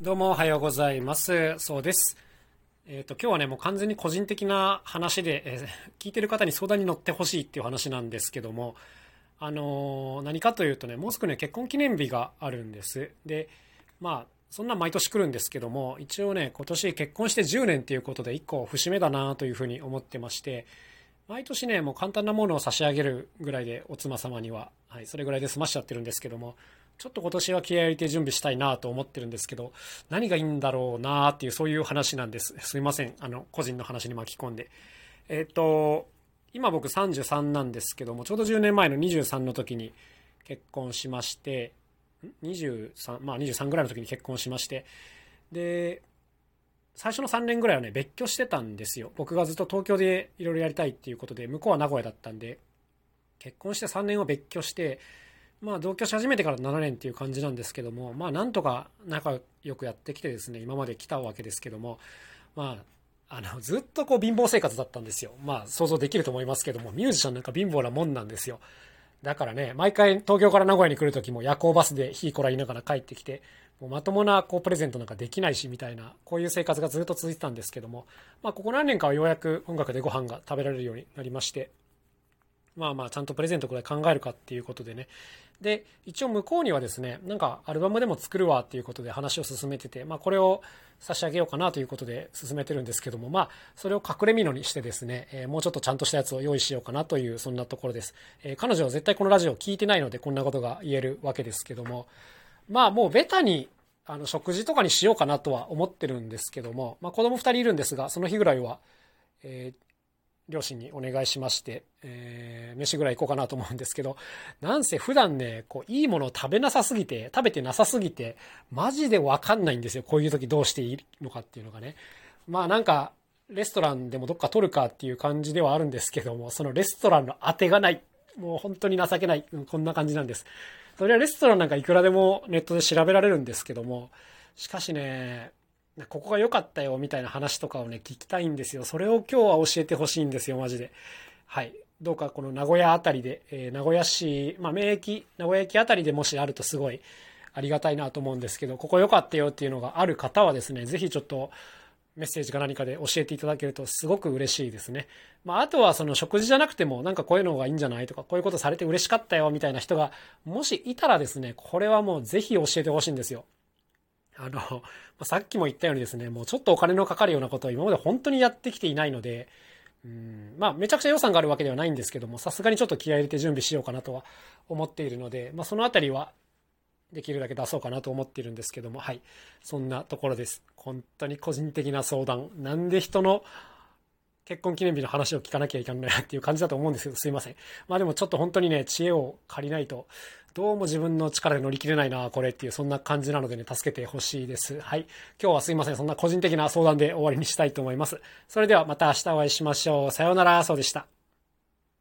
どうもおはようございます。そうです。えっ、ー、と、今日はね、もう完全に個人的な話で、えー、聞いてる方に相談に乗ってほしいっていう話なんですけども、あのー、何かというとね、もうすぐね、結婚記念日があるんです。で、まあ、そんな毎年来るんですけども、一応ね、今年結婚して10年っていうことで1個節目だなというふうに思ってまして、毎年ね、もう簡単なものを差し上げるぐらいで、お妻様には、はい、それぐらいで済ましちゃってるんですけども、ちょっと今年は気合入れて準備したいなと思ってるんですけど、何がいいんだろうなっていう、そういう話なんです。すいません。あの、個人の話に巻き込んで。えっ、と、今僕33なんですけども、ちょうど10年前の23の時に結婚しまして、23、まあ23ぐらいの時に結婚しまして、で、最初の3年ぐらいはね、別居してたんですよ。僕がずっと東京でいろいろやりたいっていうことで、向こうは名古屋だったんで、結婚して3年は別居して、まあ同居し始めてから7年っていう感じなんですけども、まあなんとか仲良くやってきてですね、今まで来たわけですけども、まあ、あの、ずっとこう貧乏生活だったんですよ。まあ想像できると思いますけども、ミュージシャンなんか貧乏なもんなんですよ。だからね、毎回東京から名古屋に来る時も夜行バスでひいこら言いながら帰ってきて、もうまともなこうプレゼントなんかできないしみたいな、こういう生活がずっと続いてたんですけども、まあここ何年かはようやく音楽でご飯が食べられるようになりまして、まあまあちゃんとプレゼントくらい考えるかっていうことでね。で、一応向こうにはですね、なんかアルバムでも作るわっていうことで話を進めてて、まあこれを差し上げようかなということで進めてるんですけども、まあそれを隠れみのにしてですね、えー、もうちょっとちゃんとしたやつを用意しようかなというそんなところです。えー、彼女は絶対このラジオを聞いてないのでこんなことが言えるわけですけども、まあもうベタにあの食事とかにしようかなとは思ってるんですけども、まあ子供2人いるんですが、その日ぐらいは、えー両親にお願いしまして、えー、飯ぐらい行こうかなと思うんですけど、なんせ普段ね、こう、いいものを食べなさすぎて、食べてなさすぎて、マジでわかんないんですよ。こういう時どうしていいのかっていうのがね。まあなんか、レストランでもどっか取るかっていう感じではあるんですけども、そのレストランの当てがない。もう本当に情けない。こんな感じなんです。それはレストランなんかいくらでもネットで調べられるんですけども、しかしね、ここが良かったよみたいな話とかをね、聞きたいんですよ。それを今日は教えてほしいんですよ、マジで。はい。どうかこの名古屋あたりで、えー、名古屋市、まあ、名駅、名古屋駅あたりでもしあるとすごいありがたいなと思うんですけど、ここ良かったよっていうのがある方はですね、ぜひちょっとメッセージか何かで教えていただけるとすごく嬉しいですね。まあ、あとはその食事じゃなくてもなんかこういうのがいいんじゃないとか、こういうことされて嬉しかったよみたいな人がもしいたらですね、これはもうぜひ教えてほしいんですよ。あの、さっきも言ったようにですね、もうちょっとお金のかかるようなことを今まで本当にやってきていないので、うん、まあ、めちゃくちゃ予算があるわけではないんですけども、さすがにちょっと気合入れて準備しようかなとは思っているので、まあ、そのあたりはできるだけ出そうかなと思っているんですけども、はい。そんなところです。本当に個人的な相談。なんで人の結婚記念日の話を聞かなきゃいけないなっていう感じだと思うんですけど、すいません。まあでもちょっと本当にね、知恵を借りないと、どうも自分の力で乗り切れないな、これっていう、そんな感じなのでね、助けてほしいです。はい。今日はすいません。そんな個人的な相談で終わりにしたいと思います。それではまた明日お会いしましょう。さようなら、そうでした。